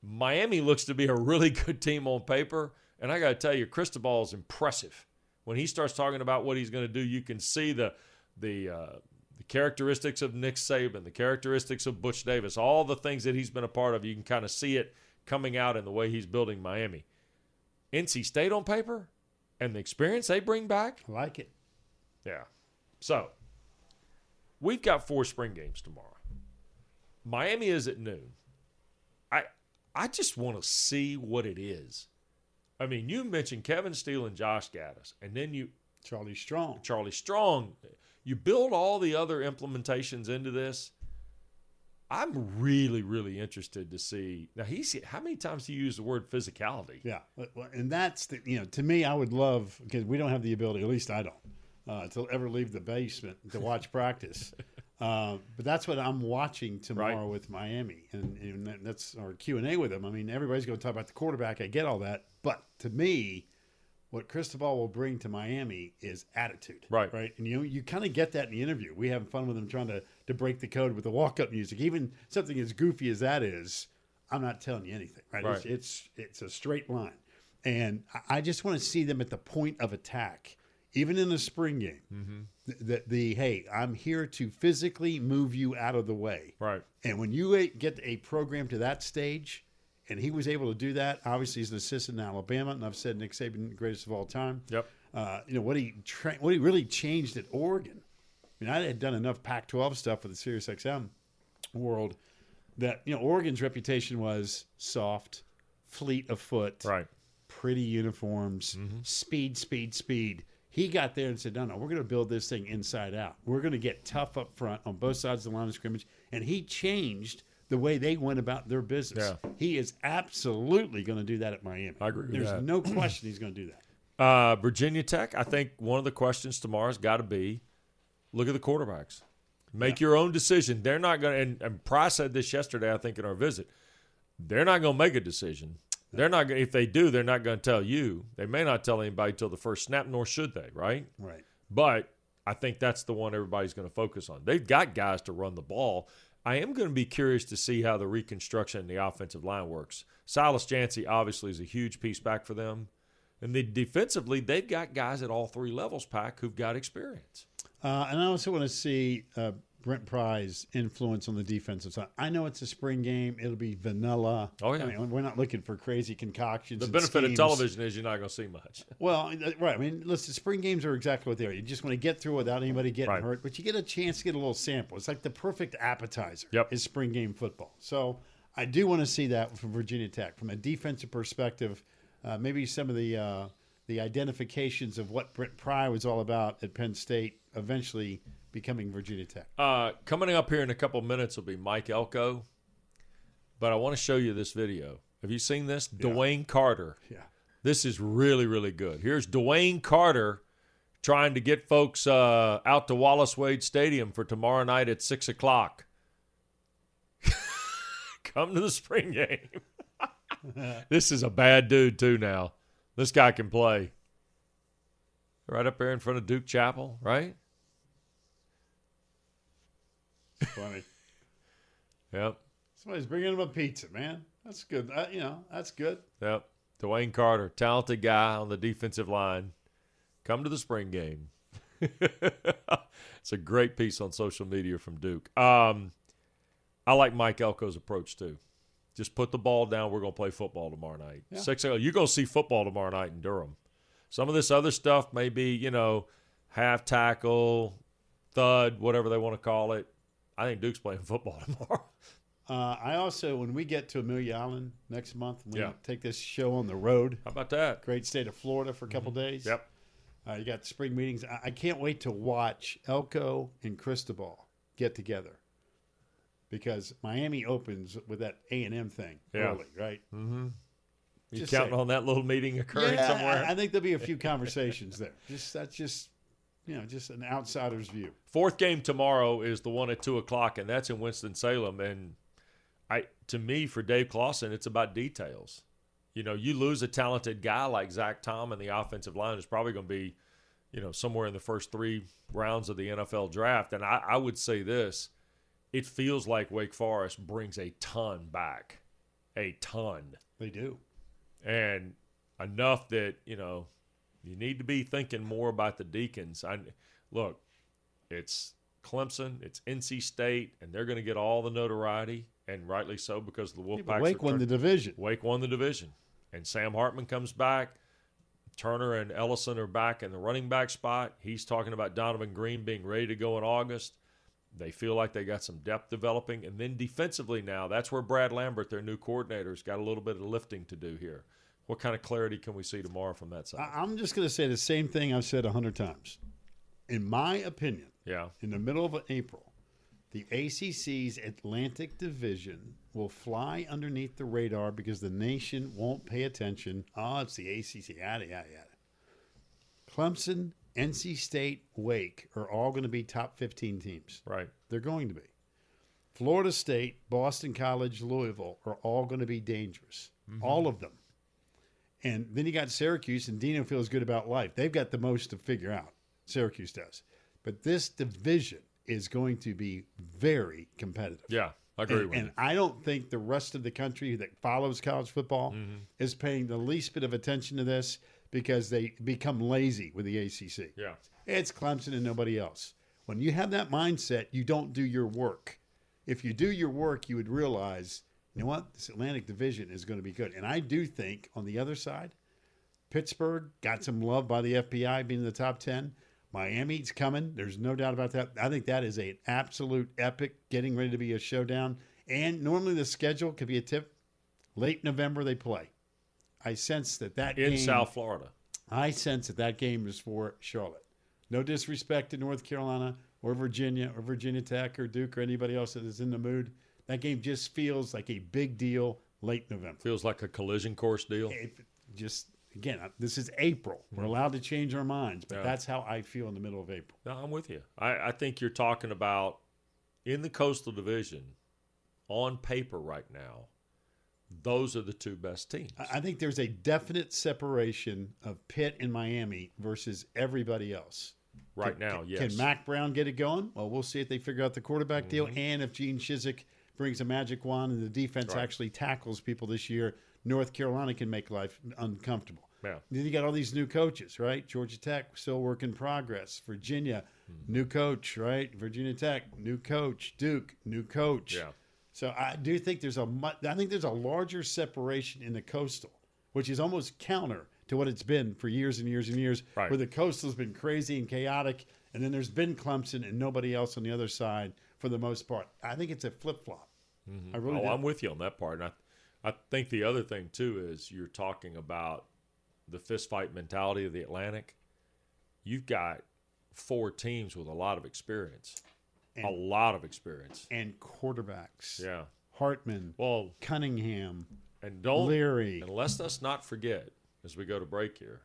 Miami looks to be a really good team on paper. And I got to tell you, Cristobal is impressive. When he starts talking about what he's going to do, you can see the the uh, the characteristics of Nick Saban, the characteristics of Butch Davis, all the things that he's been a part of. You can kind of see it coming out in the way he's building Miami. NC State on paper and the experience they bring back. I like it. Yeah. So we've got four spring games tomorrow. Miami is at noon. I I just want to see what it is. I mean, you mentioned Kevin Steele and Josh Gattis, and then you Charlie Strong. Charlie Strong. You build all the other implementations into this. I'm really, really interested to see. Now, he's how many times do you use the word physicality? Yeah, and that's the you know to me I would love because we don't have the ability, at least I don't, uh, to ever leave the basement to watch practice. Uh, but that's what I'm watching tomorrow Right. with Miami, and, and that's our Q and A with them. I mean, everybody's going to talk about the quarterback. I get all that, but to me, what Cristobal will bring to Miami is attitude. Right. Right. And you you kind of get that in the interview. We have fun with him trying to to break the code with the walk up music, even something as goofy as that is. I'm not telling you anything. Right. Right. It's, it's it's a straight line, and I- just want to see them at the point of attack, even in the spring game. Mm-hmm. The, the, the hey, I'm here to physically move you out of the way. Right. And when you get a program to that stage, and he was able to do that, obviously he's an assistant in Alabama, and I've said Nick Saban the greatest of all time. Yep. Uh, you know what he tra- what he really changed at Oregon. I mean, I had done enough Pac-12 stuff for the SiriusXM world that you know Oregon's reputation was soft, fleet of foot, Right. pretty uniforms, speed, speed, speed. He got there and said, "No, no, we're going to build this thing inside out. We're going to get tough up front on both sides of the line of scrimmage." And he changed the way they went about their business. Yeah. He is absolutely going to do that at Miami. I agree with There's that. no question he's going to do that. Uh, Virginia Tech, I think one of the questions tomorrow's got to be look at the quarterbacks. Make your own decision. They're not going to, and, and Price said this yesterday, I think, in our visit. They're not going to make a decision. They're not going. If they do, they're not going to tell you. They may not tell anybody till the first snap, nor should they. Right? Right. But I think that's the one everybody's going to focus on. They've got guys to run the ball. I am going to be curious to see how the reconstruction in the offensive line works. Silas Dzansi obviously is a huge piece back for them. And then defensively, they've got guys at all three levels, Pack, who've got experience. Uh, and I also want to see uh, Brent Pry's influence on the defensive side. I know it's a spring game; it'll be vanilla. Oh, yeah. I mean, we're not looking for crazy concoctions. The benefit of television is you're not going to see much. Well, uh, right. I mean, listen, spring games are exactly what they are. You just want to get through without anybody getting Right. hurt, but you get a chance to get a little sample. It's like the perfect appetizer. Yep. Is spring game football. So I do want to see that from Virginia Tech from a defensive perspective. Uh, maybe some of the uh, the identifications of what Brent Pry was all about at Penn State eventually becoming Virginia Tech. Uh, coming up here in a couple of minutes will be Mike Elko, but I want to show you this video. Have you seen this? Dwayne Carter. Yeah. This is really, really good. Here's Dwayne Carter trying to get folks uh, out to Wallace Wade Stadium for tomorrow night at 6 o'clock. Come to the spring game. this is a bad dude, too, now. This guy can play. Right up there in front of Duke Chapel, right? Funny. Yep. Somebody's bringing him a pizza, man. That's good. Uh, you know, that's good. Yep. Dwayne Carter, talented guy on the defensive line. Come to the spring game. it's a great piece on social media from Duke. Um, I like Mike Elko's approach too. Just put the ball down. We're going to play football tomorrow night. Yeah. Six. You're going to see football tomorrow night in Durham. Some of this other stuff may be, you know, half tackle, thud, whatever they want to call it. I think Duke's playing football tomorrow. Uh, I also, when we get to Amelia Island next month, we Yeah. take this show on the road. How about that? Great state of Florida for a couple days. Mm-hmm. Yep. Uh, you got the spring meetings. I, I can't wait to watch Elko and Cristobal get together because Miami opens with that A and M thing Yeah. early, right? You Just counting saying. on that little meeting occurring Yeah, somewhere? I, I think there'll be a few conversations there. Just that's just you know just an outsider's view. Fourth game tomorrow is the one at two o'clock, and that's in Winston Salem. And I, to me, for Dave Clawson, it's about details. You know, you lose a talented guy like Zach Tom, and the offensive line is probably going to be, you know, somewhere in the first three rounds of the NFL draft. And I, I would say this: it feels like Wake Forest brings a ton back, a ton They do. and enough that you know you need to be thinking more about the Deacons. I look, it's Clemson, it's NC State, and they're going to get all the notoriety, and rightly so because the Yeah, Wolfpacks. Wake won the division. Wake won the division, and Sam Hartman comes back. Turner and Ellison are back in the running back spot. He's talking about Donavon Greene being ready to go in August. They feel like they got some depth developing. And then defensively now, that's where Brad Lambert, their new coordinator, has got a little bit of lifting to do here. What kind of clarity can we see tomorrow from that side? I'm just going to say the same thing I've said a hundred times. In my opinion, yeah. in the middle of April, the ACC's Atlantic Division will fly underneath the radar because the nation won't pay attention. Oh, it's the ACC. Yada, yada, yada. Clemson, NC State, Wake are all going to be top 15 teams. Right. They're going to be. Florida State, Boston College, Louisville are all going to be dangerous. Mm-hmm. All of them. And then you got Syracuse, and Dino feels good about life. They've got the most to figure out. Syracuse does. But this division is going to be very competitive. Yeah. I agree And, with and you. And I don't think the rest of the country that follows college football Mm-hmm. is paying the least bit of attention to this because they become lazy with the ACC. Yeah. It's Clemson and nobody else. When you have that mindset, you don't do your work. If you do your work, you would realize, you know what? This Atlantic Division is going to be good. And I do think on the other side, Pittsburgh got some love by the FPI being in the top 10. Miami's coming. There's no doubt about that. I think that is an absolute epic, getting ready to be a showdown. And normally the schedule could be a tip. Late November they play. I sense that that In game, South Florida. I sense that that game is for Charlotte. No disrespect to North Carolina or Virginia or Virginia Tech or Duke or anybody else that is in the mood. That game just feels like a big deal late November. Feels like a collision course deal. It just again, uh, this is April. We're allowed to change our minds, but Yeah. that's how I feel in the middle of April. No, I'm with you. I, I think you're talking about in the Coastal Division, on paper right now, those are the two best teams. I think there's a definite separation of Pitt and Miami versus everybody else. right Can- now, yes. Can Mack Brown get it going? Well, we'll see if they figure out the quarterback deal and if Gene Chizik brings a magic wand and the defense Right. actually tackles people this year. North Carolina can make life uncomfortable. Yeah. Then you got all these new coaches, right? Georgia Tech, still work in progress. Virginia, Mm-hmm. new coach, right? Virginia Tech, new coach. Duke, new coach. Yeah. So I do think there's a I think there's a larger separation in the coastal, which is almost counter to what it's been for years and years and years, Right. where the coastal's been crazy and chaotic, and then there's been Clemson and nobody else on the other side for the most part. I think it's a flip flop. Mm-hmm. I really oh, do. I'm with you on that part. And I, I think the other thing, too, is you're talking about the fist fight mentality of the Atlantic, you've got four teams with a lot of experience, a lot of experience. and quarterbacks. Yeah. Hartman, Well, Cunningham, and don't Leary. and let's us not forget as we go to break here.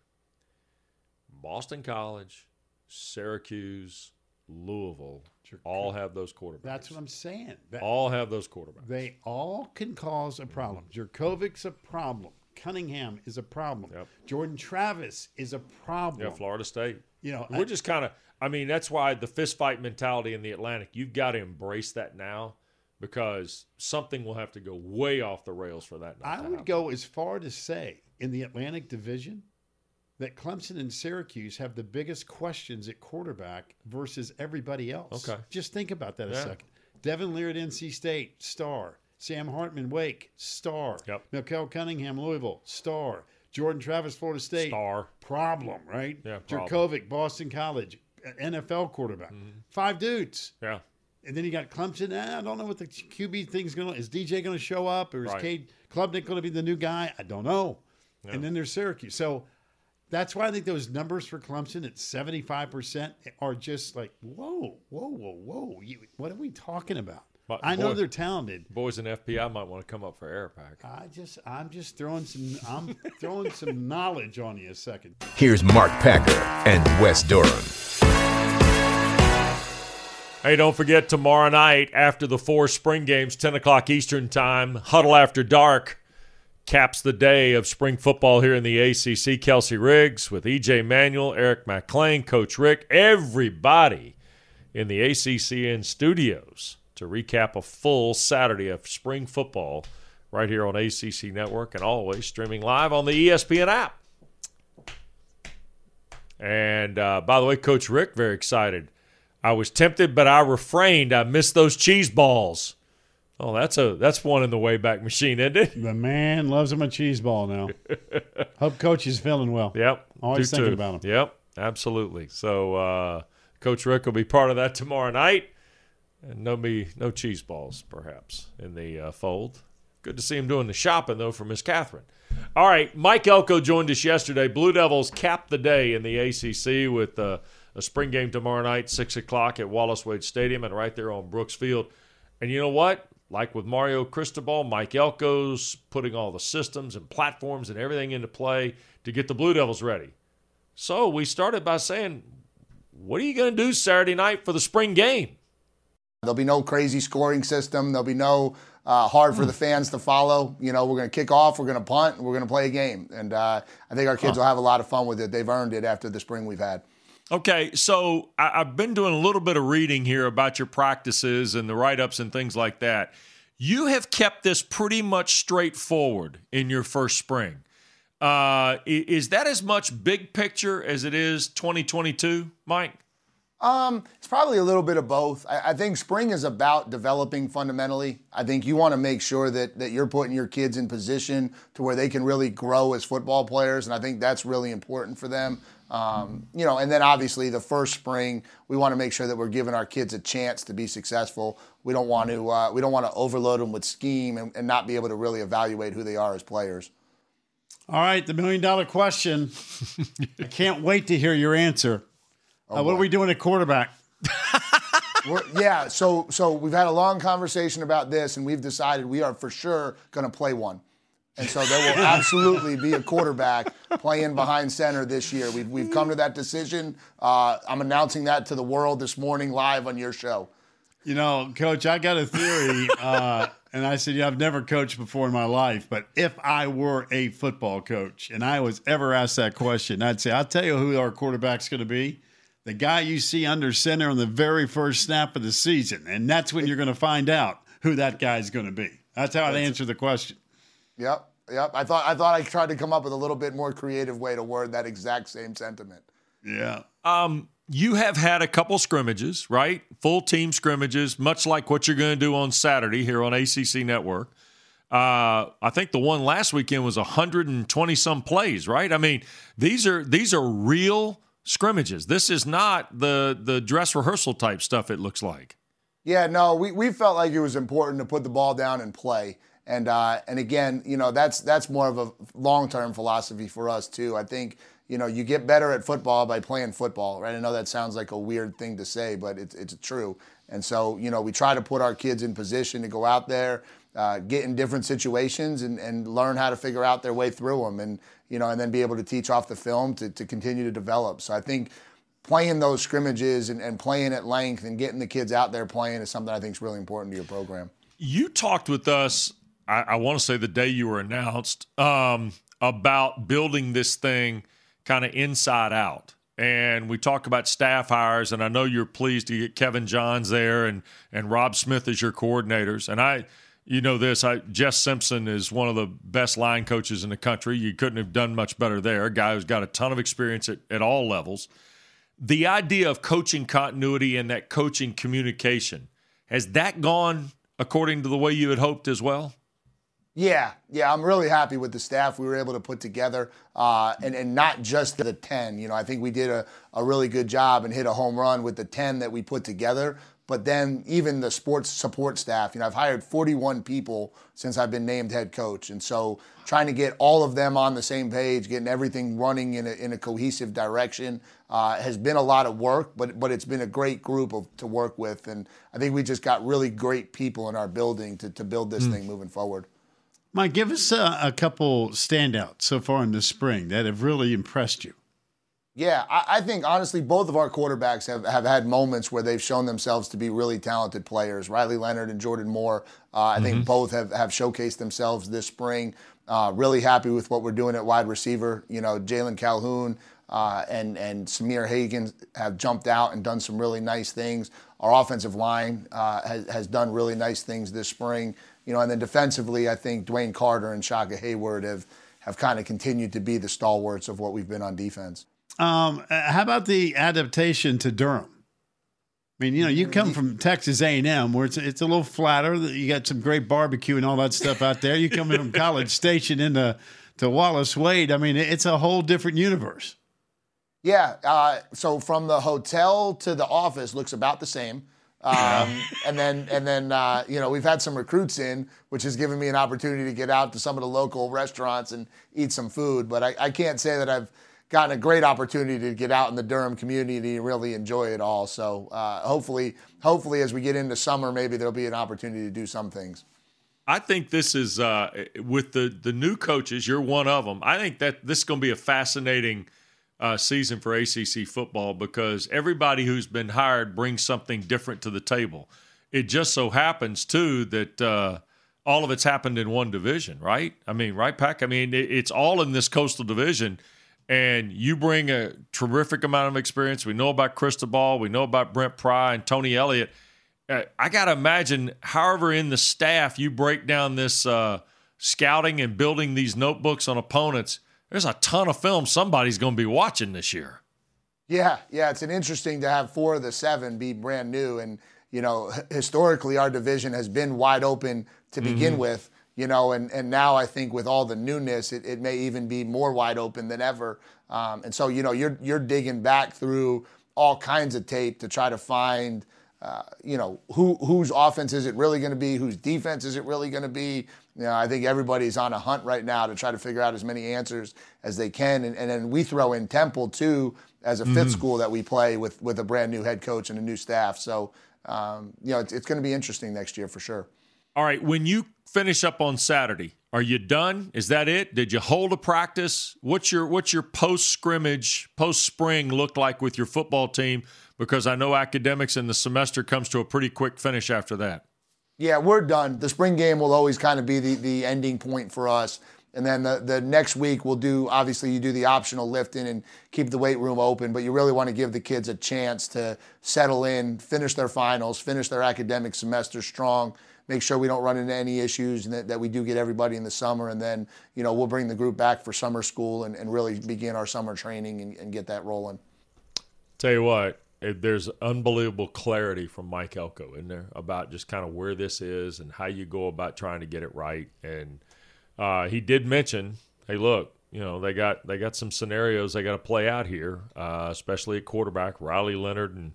Boston College, Syracuse, Louisville, all have those quarterbacks. That's what I'm saying. That, all have those quarterbacks. They all can cause a problem. Mm-hmm. Jurkovec's a problem. Cunningham is a problem. Yep. Jordan Travis is a problem. Yeah, Florida State. You know, We're I- just kind of. I mean, that's why the fist fight mentality in the Atlantic. You've got to embrace that now, because something will have to go way off the rails for that. I would happen. go as far to say in the Atlantic Division that Clemson and Syracuse have the biggest questions at quarterback versus everybody else. Okay. Just think about that a second. Devin Lear at NC State, star. Sam Hartman, Wake, star. Yep. Malik Cunningham, Louisville, star. Jordan Travis, Florida State, Star. problem, right? Yeah, problem. Mm-hmm. Boston College, NFL quarterback. Five dudes. Yeah. And then you got Clemson. Eh, I don't know what the QB thing's going to. Is DJ going to show up, or is Right. Cade Klubnik going to be the new guy? I don't know. And then there's Syracuse. So that's why I think those numbers for Clemson at 75 percent are just like whoa, whoa, whoa, whoa. You, what are we talking about? But I know they're talented. Boys in FPI might want to come up for air pack. I just, I'm just throwing some, I'm throwing some knowledge on you a second. Here's Mark Packer and Wes Durham. Hey, don't forget tomorrow night after the four spring games, 10 o'clock Eastern Time, Huddle After Dark caps the day of spring football here in the ACC. Kelsey Riggs with EJ Manuel, Eric Mac Lain, Coach Rick, everybody in the ACCN studios to recap a full Saturday of spring football right here on ACC Network and always streaming live on the ESPN app. And uh, by the way, Coach Rick, very excited. I was tempted, but I refrained. I missed those cheese balls. Oh, that's a that's one in the Wayback Machine, isn't it? The man loves him a cheese ball now. Hope Coach is feeling well. Yep. Always thinking too. about him. Yep, absolutely. So uh, Coach Rick will be part of that tomorrow night. And no me no cheese balls, perhaps, in the uh, fold. Good to see him doing the shopping though for Miss Catherine. All right, Mike Elko joined us yesterday. Blue Devils capped the day in the ACC with uh, a spring game tomorrow night, six o'clock at Wallace Wade Stadium, and right there on Brooks Field. And you know what? Like with Mario Cristobal, Mike Elko's putting all the systems and platforms and everything into play to get the Blue Devils ready. So we started by saying, what are you going to do Saturday night for the spring game? There'll be no crazy scoring system. There'll be no uh, hard for the fans to follow. You know, we're going to kick off, we're going to punt, and we're going to play a game. And uh, I think our kids will have a lot of fun with it. They've earned it after the spring we've had. Okay, so I, I've been doing a little bit of reading here about your practices and the write ups and things like that. You have kept this pretty much straightforward in your first spring. Uh, is that as much big picture as it is 2022, Mike? Um, it's probably a little bit of both. I, I think spring is about developing fundamentally. I think you want to make sure that that you're putting your kids in position to where they can really grow as football players, and I think that's really important for them. Um, you know, and then obviously the first spring, we want to make sure that we're giving our kids a chance to be successful. We don't want to uh, we don't want to overload them with scheme and, and not be able to really evaluate who they are as players. All right, the million dollar question. I can't wait to hear your answer. uh, what are we doing at quarterback? We're, yeah, so so we've had a long conversation about this, and we've decided we are for sure going to play one. And so there will absolutely be a quarterback playing behind center this year. We've, we've come to that decision. Uh, I'm announcing that to the world this morning live on your show. You know, coach, I got a theory. Uh, and I said, Yeah, I've never coached before in my life, but if I were a football coach and I was ever asked that question, I'd say, I'll tell you who our quarterback's going to be. The guy you see under center on the very first snap of the season. And that's when you're going to find out who that guy's going to be. That's how I'd answer the question. Yep, yep. I thought I thought I tried to come up with a little bit more creative way to word that exact same sentiment. Yeah. Um, you have had a couple scrimmages, right? Full team scrimmages, much like what you're going to do on Saturday here on ACC Network. Uh, I think the one last weekend was 120 some plays, right? I mean, these are these are real scrimmages. This is not the the dress rehearsal type stuff. It looks like. Yeah, no, we, we felt like it was important to put the ball down and play. And uh, and again, you know, that's that's more of a long term philosophy for us too. I think you know you get better at football by playing football, right? I know that sounds like a weird thing to say, but it's it's true. And so you know we try to put our kids in position to go out there, uh, get in different situations, and, and learn how to figure out their way through them, and you know, and then be able to teach off the film to to continue to develop. So I think playing those scrimmages and, and playing at length and getting the kids out there playing is something I think is really important to your program. You talked with us I, I want to say the day you were announced, um, about building this thing kind of inside out. And we talk about staff hires, and I know you're pleased to get Kevin Johns there and and Robb Smith as your coordinators. And I, you know this, I Jess Simpson is one of the best line coaches in the country. You couldn't have done much better there. A guy who's got a ton of experience at, at all levels. The idea of coaching continuity and that coaching communication has that gone according to the way you had hoped as well? Yeah, yeah, I'm really happy with the staff we were able to put together, uh, and and not just the ten. You know, I think we did a, a really good job and hit a home run with the ten that we put together. But then even the sports support staff, you know, I've hired 41 people since I've been named head coach, and so trying to get all of them on the same page, getting everything running in a, in a cohesive direction, uh, has been a lot of work. But but it's been a great group of, to work with, and I think we just got really great people in our building to to build this mm. thing moving forward. Mike, give us a, a, couple standouts so far in the spring that have really impressed you. Yeah, I, I, think honestly, both of our quarterbacks have, have had moments where they've shown themselves to be really talented players. Riley Leonard and Jordan Moore, uh, I mm-hmm. think both have, have showcased themselves this spring. Uh, really happy with what we're doing at wide receiver. You know, Jalon Calhoun uh, and and Samir Hagan have jumped out and done some really nice things. Our offensive line uh, has, has done really nice things this spring. You know, and then defensively, I think Dwayne Carter and Shaka Heyward have have kind of continued to be the stalwarts of what we've been on defense. Um, how about the adaptation to Durham? I mean, you know, you come from Texas A&M, where it's it's a little flatter. You got some great barbecue and all that stuff out there. You come in from College Station into to Wallace Wade. I mean, it's a whole different universe. Yeah. Uh, so from the hotel to the office looks about the same. Um, and then, and then, uh, you know, we've had some recruits in, which has given me an opportunity to get out to some of the local restaurants and eat some food. But I, I can't say that I've gotten a great opportunity to get out in the Durham community and really enjoy it all. So uh, hopefully, hopefully, as we get into summer, maybe there'll be an opportunity to do some things. I think this is uh, with the the new coaches. You're one of them. I think that this is going to be a fascinating uh, season for ACC football because everybody who's been hired brings something different to the table. It just so happens too that uh, all of it's happened in one division, right? I mean, right, Pack. I mean, it, it's all in this coastal division, and you bring a terrific amount of experience. We know about Cristobal, we know about Brent Pry and Tony Elliott. Uh, I got to imagine, however, in the staff you break down this uh, scouting and building these notebooks on opponents there's a ton of film somebody's going to be watching this year. Yeah, yeah, it's an interesting to have four of the seven be brand new, and you know, historically our division has been wide open to begin mm-hmm. with. You know, and, and now I think with all the newness, it, it may even be more wide open than ever. Um, and so, you know, you're you're digging back through all kinds of tape to try to find uh, you know, who whose offense is it really going to be? Whose defense is it really going to be? You know, I think everybody's on a hunt right now to try to figure out as many answers as they can. And, and then we throw in Temple too as a fifth mm-hmm. school that we play with with a brand new head coach and a new staff. So um, you know, it's, it's going to be interesting next year for sure. All right, when you finish up on Saturday, are you done? Is that it? Did you hold a practice? What's your what's your post scrimmage, post spring look like with your football team? because I know academics and the semester comes to a pretty quick finish after that. Yeah, we're done. The spring game will always kind of be the, the ending point for us. And then the, the next week we'll do obviously you do the optional lifting and keep the weight room open, but you really want to give the kids a chance to settle in, finish their finals, finish their academic semester strong, make sure we don't run into any issues and that, that we do get everybody in the summer and then, you know, we'll bring the group back for summer school and, and really begin our summer training and, and get that rolling. Tell you what, it, there's unbelievable clarity from Mike Elko in there about just kind of where this is and how you go about trying to get it right. And uh, he did mention, hey, look, you know they got they got some scenarios they got to play out here, uh, especially at quarterback Riley Leonard and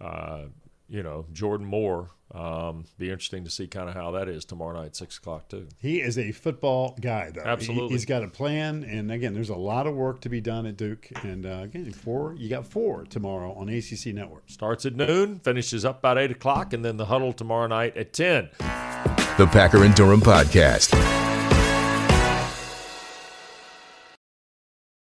uh, you know, Jordan Moore. Um, be interesting to see kind of how that is tomorrow night, six o'clock too. He is a football guy, though. Absolutely. he, has got a plan, and again, there's a lot of work to be done at Duke. And uh, again, four you got four tomorrow on ACC Network. Starts at noon, finishes up about eight o'clock, and then the huddle tomorrow night at ten. The Packer and Durham Podcast.